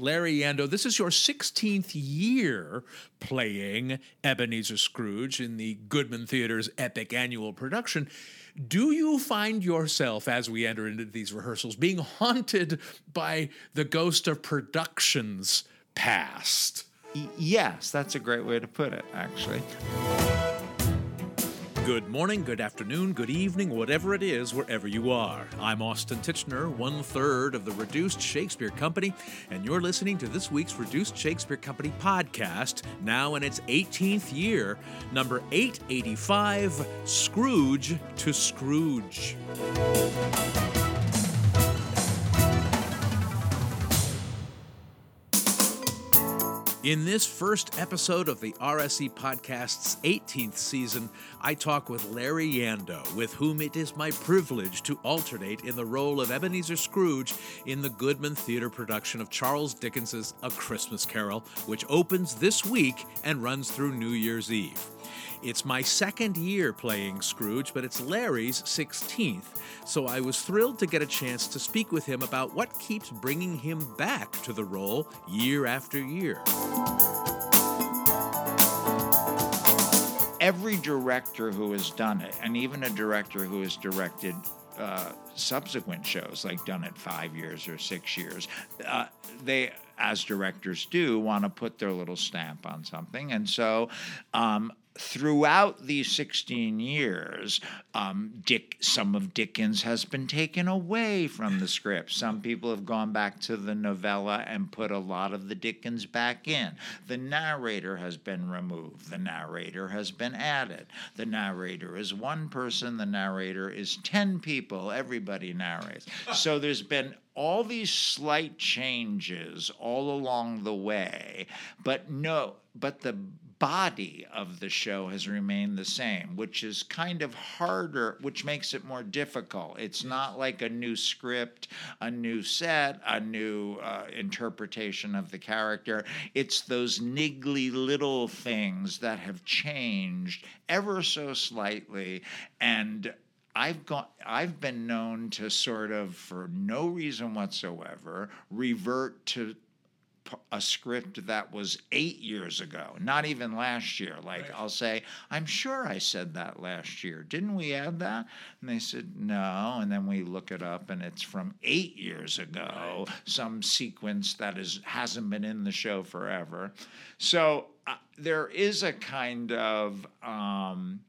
Larry Yando, this is your 16th year playing Ebenezer Scrooge in the Goodman Theatre's epic annual production. Do you find yourself, as we enter into these rehearsals, being haunted by the ghost of productions past? Yes, that's a great way to put it, actually. Good morning, good afternoon, good evening, whatever it is, wherever you are. I'm Austin Tichenor, one third of the Reduced Shakespeare Company, and you're listening to this week's Reduced Shakespeare Company podcast, now in its 18th year, number 885 Scrooge to Scrooge. In this first episode of the RSC Podcast's 18th season, I talk with Larry Yando, with whom it is my privilege to alternate in the role of Ebenezer Scrooge in the Goodman Theatre production of Charles Dickens's A Christmas Carol, which opens this week and runs through New Year's Eve. It's my second year playing Scrooge, but it's Larry's 16th, so I was thrilled to get a chance to speak with him about what keeps bringing him back to the role year after year. Every director who has done it, and even a director who has directed uh, subsequent shows, like done it five years or six years, uh, they, as directors do, want to put their little stamp on something. And so um, throughout these 16 years, um, Dick, some of Dickens has been taken away from the script. Some people have gone back to the novella and put a lot of the Dickens back in. The narrator has been removed. The narrator has been added. The narrator is one person. The narrator is 10 people. Everybody narrates. So there's been all these slight changes all along the way, but no, but the body of the show has remained the same, which is kind of harder, which makes it more difficult. It's not like a new script, a new set, a new uh, interpretation of the character. It's those niggly little things that have changed ever so slightly and I've got I've been known to sort of for no reason whatsoever revert to a script that was eight years ago, not even last year. Like right. I'll say, I'm sure I said that last year. Didn't we add that? And they said, no. And then we look it up and it's from eight years ago, right. some sequence that is, hasn't been in the show forever. So uh, there is a kind of, um,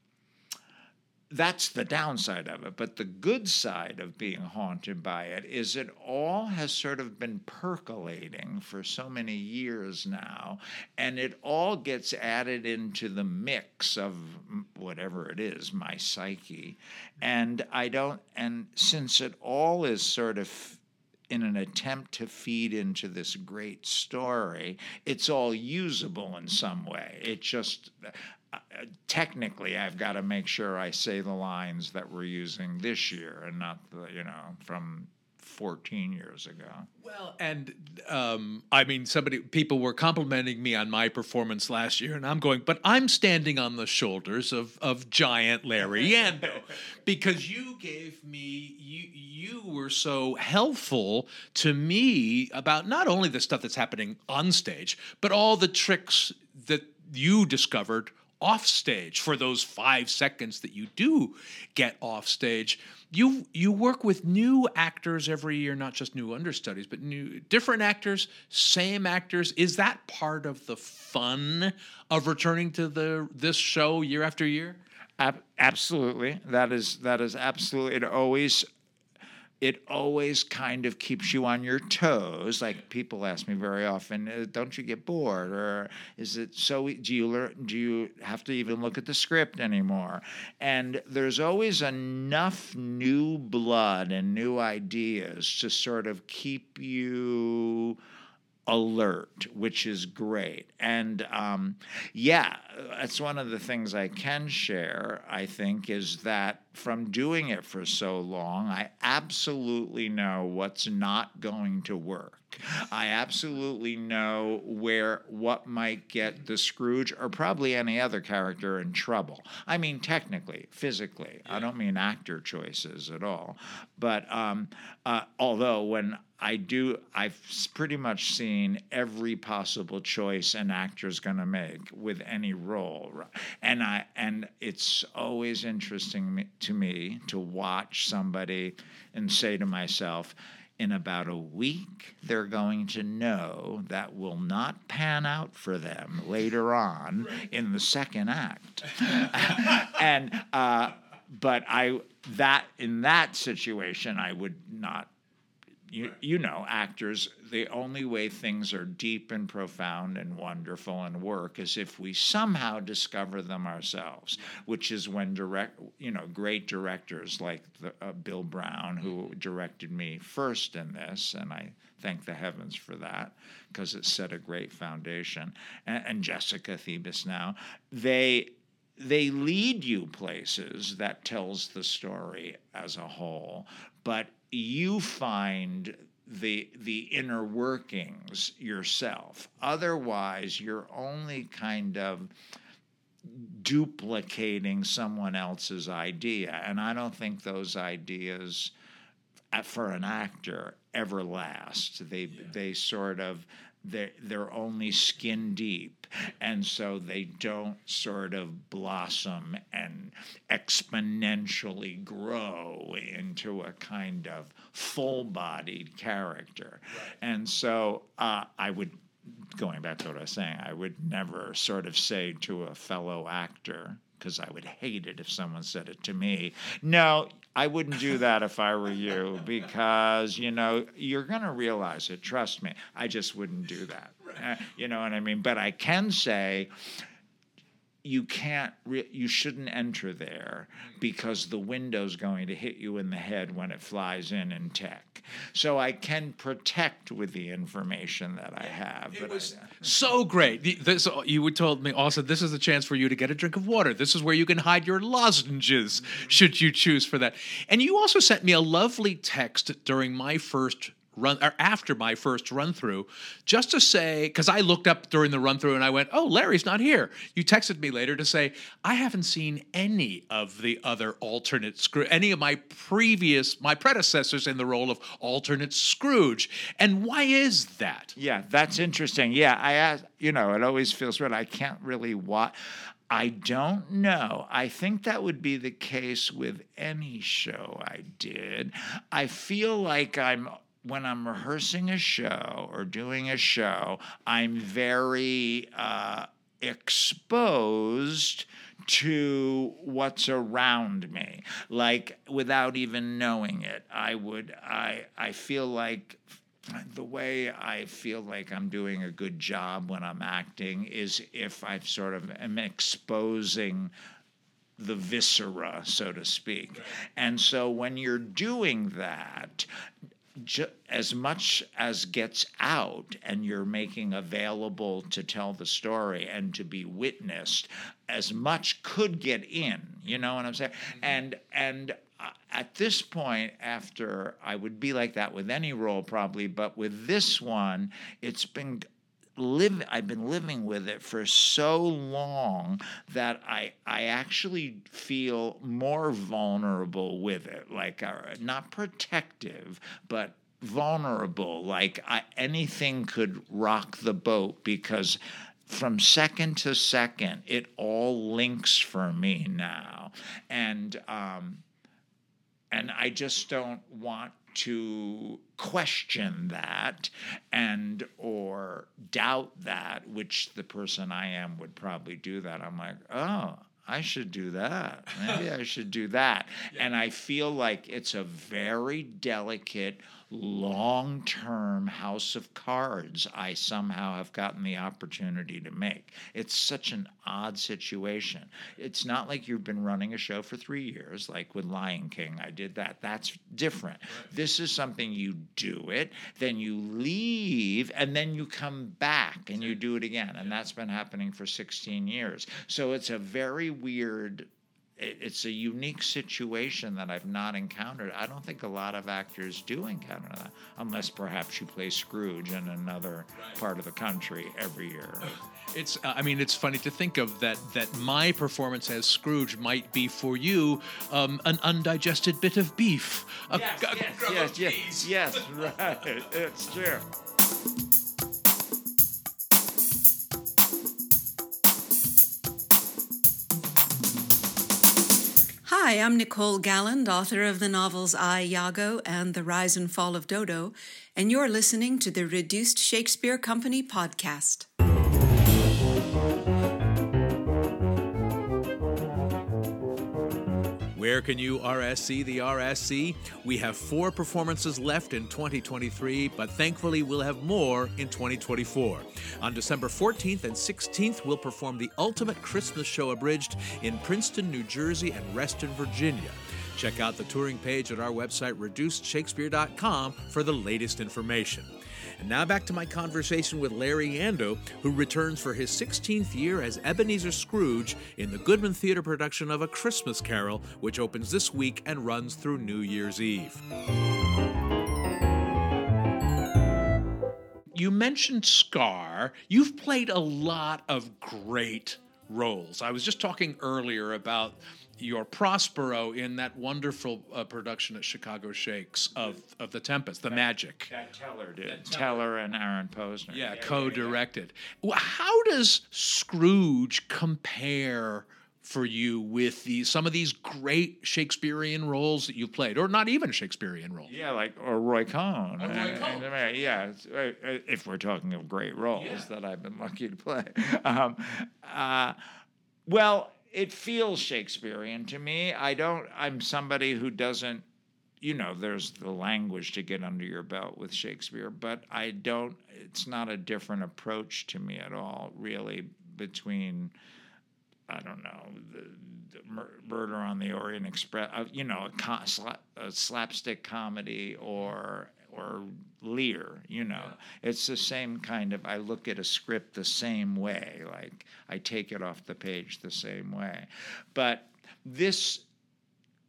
that's the downside of it. But the good side of being haunted by it is it all has sort of been percolating for so many years now, and it all gets added into the mix of whatever it is, my psyche. And I don't, and since it all is sort of in an attempt to feed into this great story, it's all usable in some way. It just, technically I've got to make sure I say the lines that we're using this year and not the you know from 14 years ago. Well, and um, I mean, somebody, people were complimenting me on my performance last year, and I'm going, but I'm standing on the shoulders of of giant Larry Yando, because you gave me, you you were so helpful to me about not only the stuff that's happening on stage, but all the tricks that you discovered off stage for those five seconds that you do get off stage. You you work with new actors every year, not just new understudies, but new different actors, same actors. Is that part of the fun of returning to the this show year after year? absolutely, that is that is absolutely. It always it always kind of keeps you on your toes. Like people ask me very often, uh, "Don't you get bored?" Or is it so? Do you learn? Do you have to even look at the script anymore? And there's always enough new blood and new ideas to sort of keep you alert, which is great. And um, yeah, that's one of the things I can share, I think, is that from doing it for so long, I absolutely know what's not going to work. I absolutely know where what might get the Scrooge or probably any other character in trouble. I mean, technically, physically. I don't mean actor choices at all. But um, uh, although when I do, I've pretty much seen every possible choice an actor's going to make with any role, and I and it's always interesting to me to watch somebody and say to myself in about a week, they're going to know that will not pan out for them later on in the second act. and uh, but I that in that situation, I would not you, you know, actors, the only way things are deep and profound and wonderful and work is if we somehow discover them ourselves, which is when direct, you know, great directors like the, uh, Bill Brown, who directed me first in this, and I thank the heavens for that because it set a great foundation, and, and Jessica Thebus now, they they lead you places that tells the story as a whole but you find the the inner workings yourself. Otherwise, you're only kind of duplicating someone else's idea, and I don't think those ideas uh, for an actor ever last. They yeah. they sort of they're, they're only skin deep. And so they don't sort of blossom and exponentially grow into a kind of full bodied character. And so uh, I would, going back to what I was saying, I would never sort of say to a fellow actor, because I would hate it if someone said it to me. No, I wouldn't do that if I were you because, you know, you're going to realize it. Trust me. I just wouldn't do that. Uh, you know what I mean? But I can say, you can't re- you shouldn't enter there because the window's going to hit you in the head when it flies in in tech. So i can protect with the information that i have it was I, so great. This, you told me also this is a chance for you to get a drink of water. This is where you can hide your lozenges should you choose for that. And you also sent me a lovely text during my first run or after my first run through just to say because i looked up during the run through and i went oh larry's not here. You texted me later to say i haven't seen any of the other alternate scrooge any of my previous my predecessors in the role of alternate scrooge. And why is that? Yeah that's interesting. Yeah i asked you know it always feels weird. I can't really watch I don't know. I think that would be the case with any show I did. I feel like I'm when I'm rehearsing a show or doing a show, I'm very uh, exposed to what's around me like without even knowing it i would i i feel like the way I feel like I'm doing a good job when I'm acting is if I sort of am exposing the viscera, so to speak. And so when you're doing that, ju- as much as gets out and you're making available to tell the story and to be witnessed, as much could get in. You know what I'm saying? Mm-hmm. And and uh, at this point, after I would be like that with any role probably, but with this one, it's been live I've been living with it for so long that I I actually feel more vulnerable with it. Like uh, not protective but vulnerable. Like I, anything could rock the boat because from second to second it all links for me now. And um and I just don't want to question that and or doubt that which the person i am would probably do that. I'm like oh i should do that. Maybe i should do that. Yeah. and i feel like it's a very delicate long term house of cards I somehow have gotten the opportunity to make. It's such an odd situation. It's not like you've been running a show for three years, like with Lion King. I did that. That's different. Right. This is something you do it, then you leave, and then you come back and you do it again. And that's been happening for 16 years. So it's a very weird it's a unique situation that I've not encountered. I don't think a lot of actors do encounter that, unless perhaps you play Scrooge in another part of the country every year. It's. Uh, I mean, it's funny to think of that. That my performance as Scrooge might be for you um, an undigested bit of beef. A, Yes, a yes, yes, of yes, yes, right. It's true. Hi, I'm Nicole Galland, author of the novels I, Iago and The Rise and Fall of Dodo, and you're listening to the Reduced Shakespeare Company podcast. Where can you RSC the RSC? We have four performances left in 2023, but thankfully we'll have more in 2024. On December 14th and 16th, we'll perform the Ultimate Christmas Show Abridged in Princeton, New Jersey and Reston, Virginia. Check out the touring page at our website, reducedshakespeare.com, for the latest information. And now back to my conversation with Larry Yando, who returns for his 16th year as Ebenezer Scrooge in the Goodman Theatre production of A Christmas Carol, which opens this week and runs through New Year's Eve. You mentioned Scar. You've played a lot of great roles. I was just talking earlier about your Prospero in that wonderful uh, production at Chicago Shakes of, of The Tempest, The Magic. That Teller did. Teller and Aaron Posner. Yeah, co-directed. Well, How does Scrooge compare for you with the some of these great Shakespearean roles that you've played, or not even Shakespearean roles? Yeah, like or Roy Cohn. Roy And- Cohn. and, uh, yeah, it's, uh, uh, if we're talking of great roles that I've been lucky to play. Um, uh, well, it feels Shakespearean to me. I don't. I'm somebody who doesn't. You know, there's the language to get under your belt with Shakespeare, but I don't. It's not a different approach to me at all, really, between. I don't know, the, the Murder on the Orient Express, uh, you know, a, co- sla- a slapstick comedy or or Lear, you know. It's the same kind of I look at a script the same way, like I take it off the page the same way. But this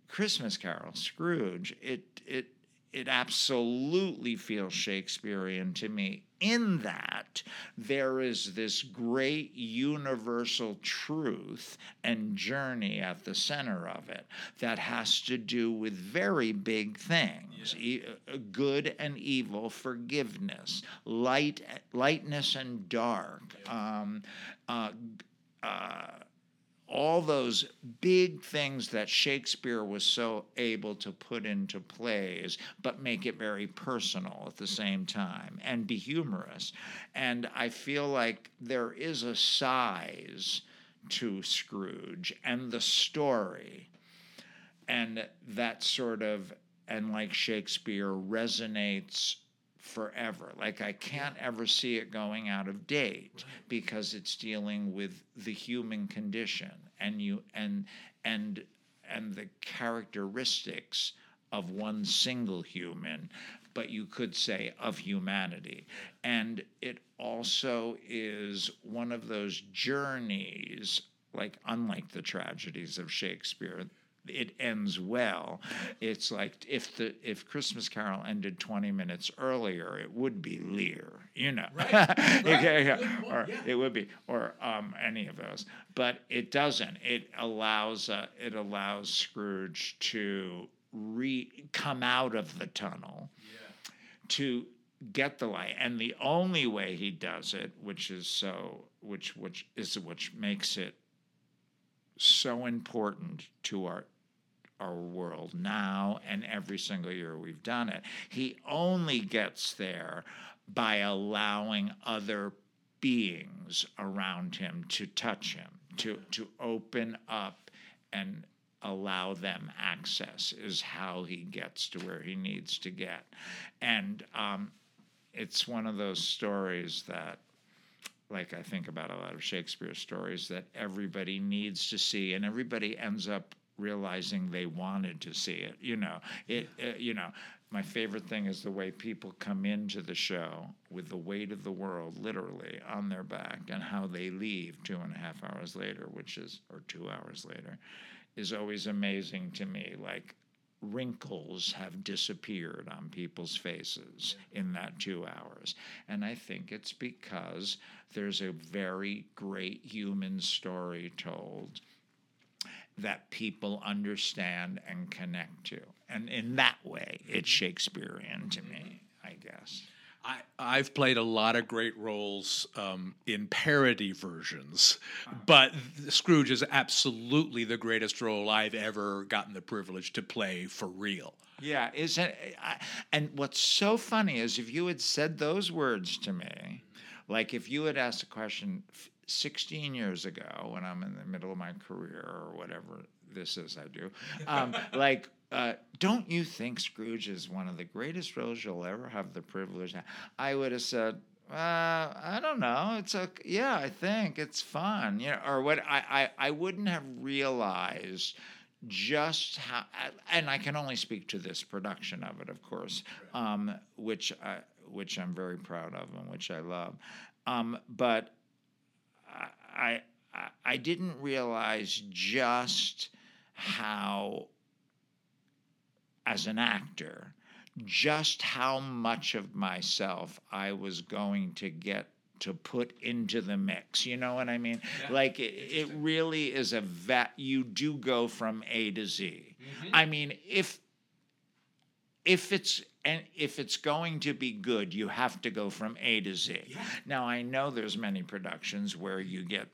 Christmas Carol, Scrooge, it it it absolutely feels Shakespearean to me in that there is this great universal truth and journey at the center of it that has to do with very big things. E- uh, good and evil forgiveness light lightness and dark. Um, uh, uh, all those big things that Shakespeare was so able to put into plays, but make it very personal at the same time and be humorous. And I feel like there is a size to Scrooge and the story, and that sort of, and like Shakespeare, resonates forever. Like I can't ever see it going out of date because it's dealing with the human condition and you and and and the characteristics of one single human, but you could say of humanity. And it also is one of those journeys, like unlike the tragedies of Shakespeare, it ends well. It's like if the if Christmas Carol ended 20 minutes earlier, it would be Lear, you know. Yeah, yeah. Or it would be, or um, any of those. But it doesn't. It allows uh, it allows Scrooge to re come out of the tunnel to get the light and the only way he does it which is so which which is which makes it so important to our our world now and every single year we've done it. He only gets there by allowing other beings around him to touch him, to to open up and allow them access is how he gets to where he needs to get. And um, it's one of those stories that like I think about a lot of Shakespeare stories that everybody needs to see, and everybody ends up realizing they wanted to see it. You know, it. Uh, you know, my favorite thing is the way people come into the show with the weight of the world literally on their back, and how they leave two and a half hours later, which is or two hours later, is always amazing to me. Like wrinkles have disappeared on people's faces in that two hours. And I think it's because there's a very great human story told that people understand and connect to. And in that way, it's Shakespearean to me, I guess. I, I've played a lot of great roles um, in parody versions, but Scrooge is absolutely the greatest role I've ever gotten the privilege to play for real. Yeah, isn't I, and what's so funny is if you had said those words to me, like if you had asked a question 16 years ago when I'm in the middle of my career or whatever this is I do, um, like uh, don't you think Scrooge is one of the greatest roles you'll ever have the privilege? I would have said, uh, I don't know. It's a yeah. I think it's fun. You know, or what? I I, I wouldn't have realized just how. And I can only speak to this production of it, of course, um, which I, which I'm very proud of and which I love. Um, but I, I I didn't realize just how as an actor just how much of myself I was going to get to put into the mix. You know what I mean? Yeah. Like it, it, really is a vet. You do go from A to Z. Mm-hmm. I mean, if if it's and if it's going to be good, you have to go from A to Z. Yeah. Now I know there's many productions where you get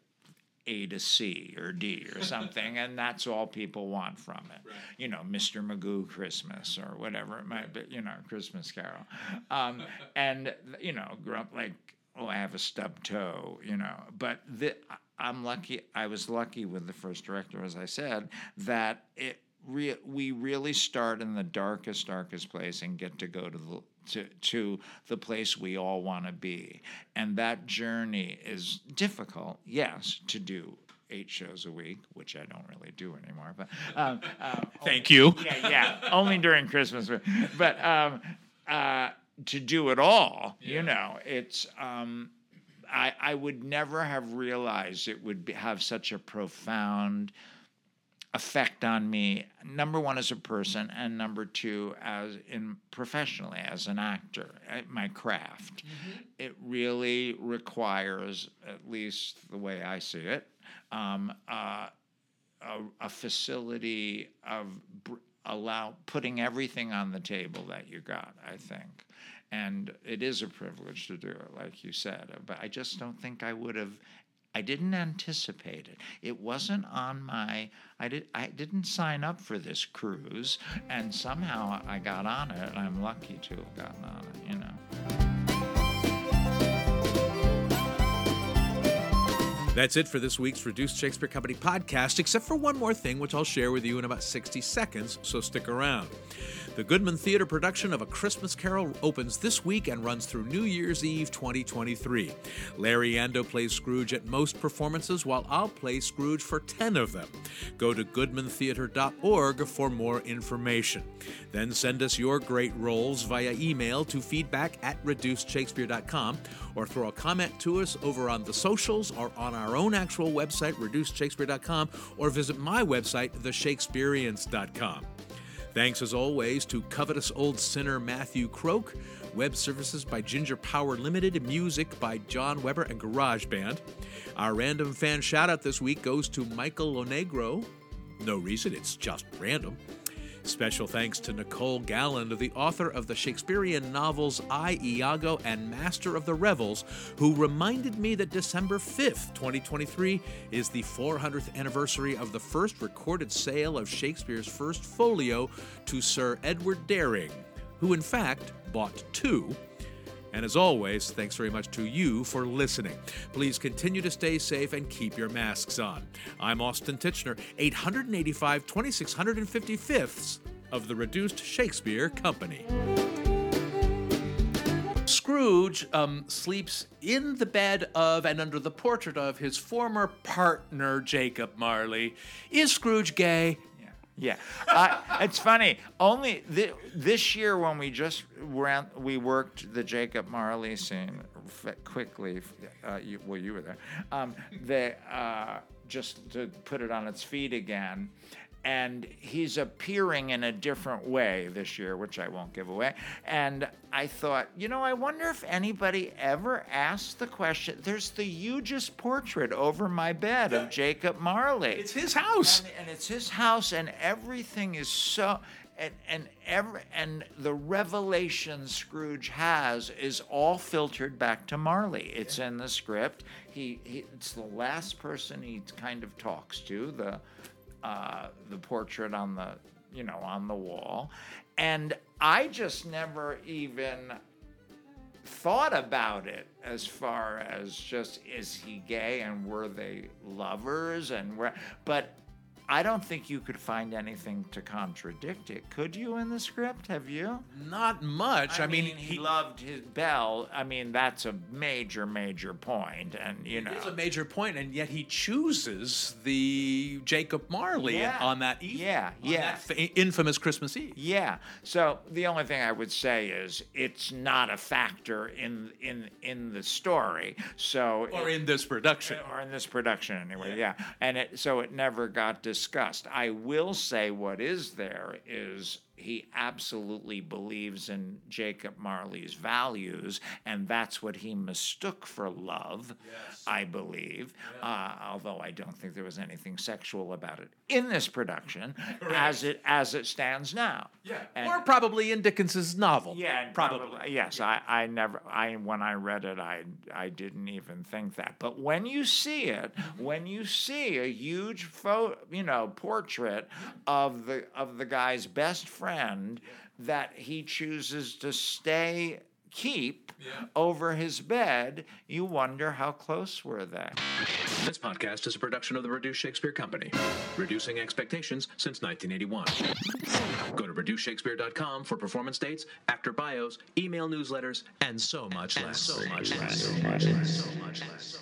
a to C or D or something, and that's all people want from it. Right. You know, Mr. Magoo Christmas or whatever it might be, you know, Christmas Carol. Um, and, you know, grew up like, oh, I have a stub toe, you know. But the, I'm lucky, I was lucky with the first director, as I said, that it re- we really start in the darkest, darkest place and get to go to the to, to the place we all want to be. And that journey is difficult, yes, to do eight shows a week, which I don't really do anymore. But um, um, thank you. Yeah, yeah, only during Christmas. But um, uh, to do it all, yeah. you know, it's. Um, I, I would never have realized it would be, have such a profound effect on me number one as a person and number two as in professionally as an actor my craft mm-hmm. it really requires at least the way i see it um, uh, a, a, facility of br- allow putting everything on the table that you got i think and it is a privilege to do it like you said but i just don't think i would have I didn't anticipate it. It wasn't on my I did I didn't sign up for this cruise and somehow I got on it and I'm lucky to have gotten on it, you know. That's it for this week's Reduced Shakespeare Company podcast, except for one more thing, which I'll share with you in about 60 seconds, so stick around. The Goodman Theatre production of A Christmas Carol opens this week and runs through New Year's Eve 2023. Larry Yando plays Scrooge at most performances, while I'll play Scrooge for 10 of them. Go to goodmantheatre.org for more information. Then send us your great roles via email to feedback at reducedshakespeare.com or throw a comment to us over on the socials or on our own actual website, reducedshakespeare.com, or visit my website, theshakespeareans.com. Thanks as always to covetous old sinner Matthew Croak, web services by Ginger Power Limited, music by John Weber and GarageBand. Our random fan shout out this week goes to Michael Lonegro. No reason, it's just random. Special thanks to Nicole Galland, the author of the Shakespearean novels I, Iago and Master of the Revels, who reminded me that December 5th, 2023, is the 400th anniversary of the first recorded sale of Shakespeare's first folio to Sir Edward Dering, who in fact bought two and as always, thanks very much to you for listening. Please continue to stay safe and keep your masks on. I'm Austin Tichenor, 885 2655ths of the Reduced Shakespeare Company. Scrooge um, sleeps in the bed of and under the portrait of his former partner, Jacob Marley. Is Scrooge gay? Yeah, uh, it's funny. Only th- this year when we just ran, we worked the Jacob Marley scene quickly. Uh, you, well, you were there. Um, the, uh, just to put it on its feet again, and he's appearing in a different way this year, which I won't give away. And I thought, you know, I wonder if anybody ever asked the question. There's the hugest portrait over my bed of Jacob Marley. It's his house. And, and it's his house, and everything is so. And and every and the revelation Scrooge has is all filtered back to Marley. It's in the script. He, he it's the last person he kind of talks to. The uh, the portrait on the you know on the wall, and I just never even thought about it as far as just is he gay and were they lovers and were but I don't think you could find anything to contradict it. Could you in the script? Have you? Not much. I, mean, he, he loved his Belle. I mean, that's a major, major point, and you know, It's a major point, and yet he chooses the Jacob Marley Yeah. on that evening. Yeah, on yeah. that fa- infamous Christmas Eve. Yeah. So the only thing I would say is it's not a factor in in in the story. So Or it- in this production. or in this production anyway. Yeah. And it so it never got discussed. I will say what is there is he absolutely believes in Jacob Marley's values, and that's what he mistook for love, I believe. Uh, although I don't think there was anything sexual about it in this production, as it as it stands now. Yeah. or probably in Dickens's novel. Yeah, and probably. Yes, I, I never. I when I read it, I I didn't even think that. But when you see it, when you see a huge photo, you know, portrait of the of the guy's best friend that he chooses to stay keep over his bed, you wonder how close were they. This podcast is a production of the Reduced Shakespeare Company, reducing expectations since 1981. Go to reducedshakespeare.com for performance dates, actor bios, email newsletters, and so much less. So much less. So much less. So much less.